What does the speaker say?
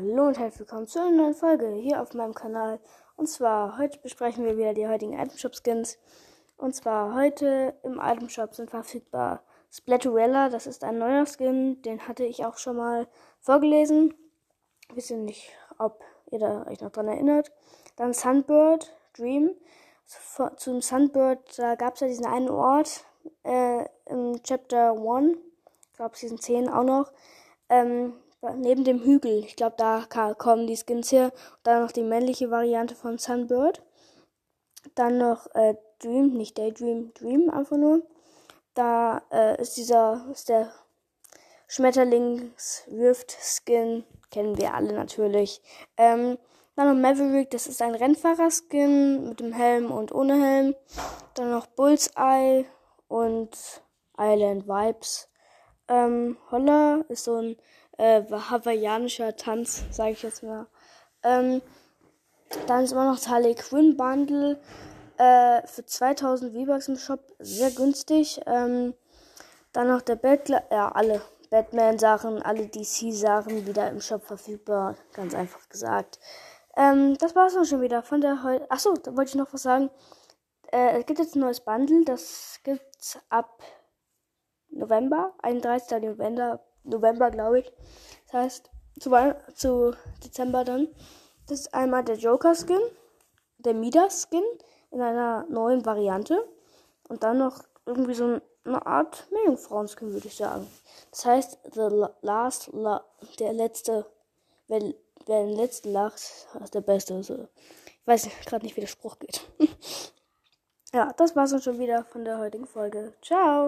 Hallo und herzlich willkommen zu einer neuen Folge hier auf meinem Kanal. Und zwar, heute besprechen wir wieder die heutigen Itemshop Skins. Und zwar, heute im Itemshop sind verfügbar Splatterella, das ist ein neuer Skin, den hatte ich auch schon mal vorgelesen. Ich weiß nicht, ob ihr da euch noch dran erinnert. Dann Sunbird Dream. Zum Sunbird, da gab es ja diesen einen Ort äh, im Chapter 1, ich glaube Season 10 auch noch. Ähm, neben dem Hügel. Ich glaube, da kommen die Skins her. Dann noch die männliche Variante von Sunbird. Dann noch äh, Dream, nicht Daydream, Dream einfach nur. Da äh, ist dieser, ist der Schmetterlingswirft-Skin. Kennen wir alle natürlich. Ähm, dann noch Maverick, das ist ein Rennfahrer-Skin mit dem Helm und ohne Helm. Dann noch Bullseye und Island Vibes. Ähm, Holla ist so ein äh, hawaiianischer Tanz, sage ich jetzt mal. Ähm, dann ist immer noch das Harley Quinn Bundle äh, für 2000 V-Bucks im Shop, sehr günstig. Ähm, dann noch der Battle, ja alle Batman-Sachen, alle DC-Sachen wieder im Shop verfügbar, ganz einfach gesagt. Ähm, das war's auch schon wieder von der heute. Achso, da wollte ich noch was sagen. Äh, es gibt jetzt ein neues Bundle, das gibt's ab November, 31. November November, glaube ich. Das heißt, zu, zu Dezember dann. Das ist einmal der Joker-Skin, der Midas-Skin in einer neuen Variante. Und dann noch irgendwie so eine Art Meerjungfrauen-Skin, würde ich sagen. Das heißt, the last, la der letzte, wer, wer den letzten lacht, ist der Beste. Also, ich weiß gerade nicht, wie der Spruch geht. ja, das war's dann schon wieder von der heutigen Folge. Ciao!